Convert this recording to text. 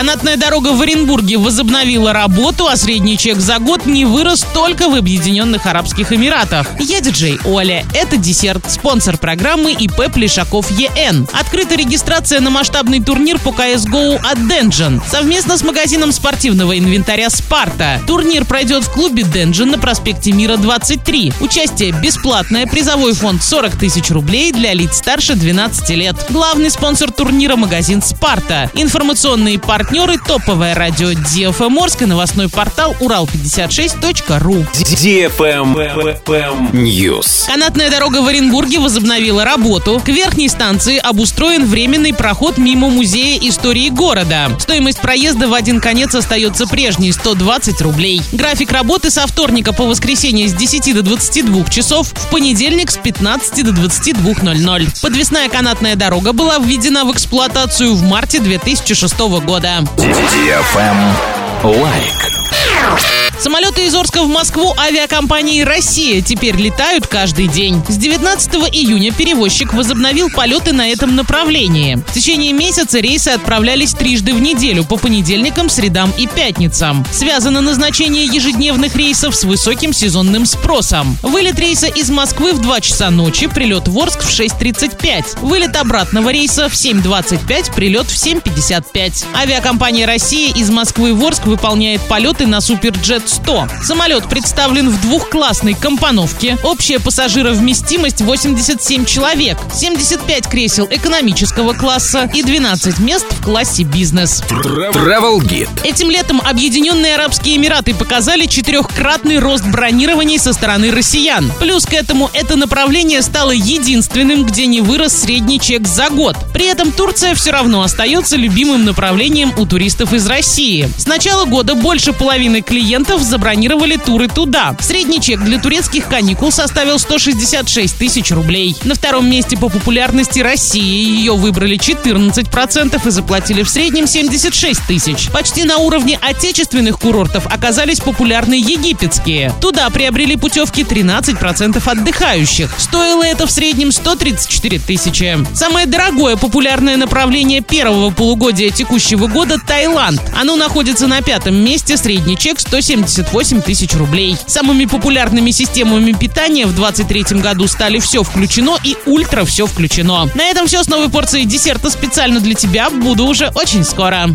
Канатная дорога в Оренбурге возобновила работу, а средний чек за год не вырос только в Объединенных Арабских Эмиратах. Я диджей Оля. Это десерт. Спонсор программы ИП Плешаков ЕН. Открыта регистрация на масштабный турнир по CSGO от Денджин совместно с магазином спортивного инвентаря «Спарта». Турнир пройдет в клубе Денджин на проспекте Мира 23. Участие бесплатное, призовой фонд 40 тысяч рублей для лиц старше 12 лет. Главный спонсор турнира – магазин «Спарта». Информационные партнеры – топовое радио DFM Орск и новостной портал урал56.ру. DFM News. Канатная дорога в Оренбурге возобновила работу. К верхней станции обустроен временный проход мимо музея истории города. Стоимость проезда в один конец остается прежней – 120 рублей. График работы со вторника по воскресенье с 10 до 22 часов, в понедельник с 15 до 22.00. Подвесная канатная дорога была введена в эксплуатацию в марте 2006 года. Лайк. Самолеты из Орска в Москву авиакомпании «Россия» теперь летают каждый день. С 19 июня перевозчик возобновил полеты на этом направлении. В течение месяца рейсы отправлялись трижды в неделю по понедельникам, средам и пятницам. Связано назначение ежедневных рейсов с высоким сезонным спросом. Вылет рейса из Москвы в 2 часа ночи, прилет в Орск в 6.35. Вылет обратного рейса в 7.25, прилет в 7.55. Авиакомпания «Россия» из Москвы в Орск выполняет полеты на Суперджет 100. Самолет представлен в двухклассной компоновке. Общая пассажировместимость 87 человек, 75 кресел экономического класса и 12 мест в классе бизнес. Travel Guide. Этим летом Объединенные Арабские Эмираты показали четырехкратный рост бронирований со стороны россиян. Плюс к этому это направление стало единственным, где не вырос средний чек за год. При этом Турция все равно остается любимым направлением у туристов из России. С начала года больше половины клиентов забронировали туры туда. Средний чек для турецких каникул составил 166 тысяч рублей. На втором месте по популярности России ее выбрали 14% и заплатили в среднем 76 тысяч. Почти на уровне отечественных курортов оказались популярны египетские. Туда приобрели путевки 13% отдыхающих. Стоило это в среднем 134 тысячи. Самое дорогое популярное направление первого полугодия текущего года – Таиланд. Оно находится на пятом месте, средний чек 178 тысяч рублей. Самыми популярными системами питания в 2023 году стали «Все включено» и «Ультра все включено». На этом все с новой порцией десерта специально для тебя. Буду уже очень скоро.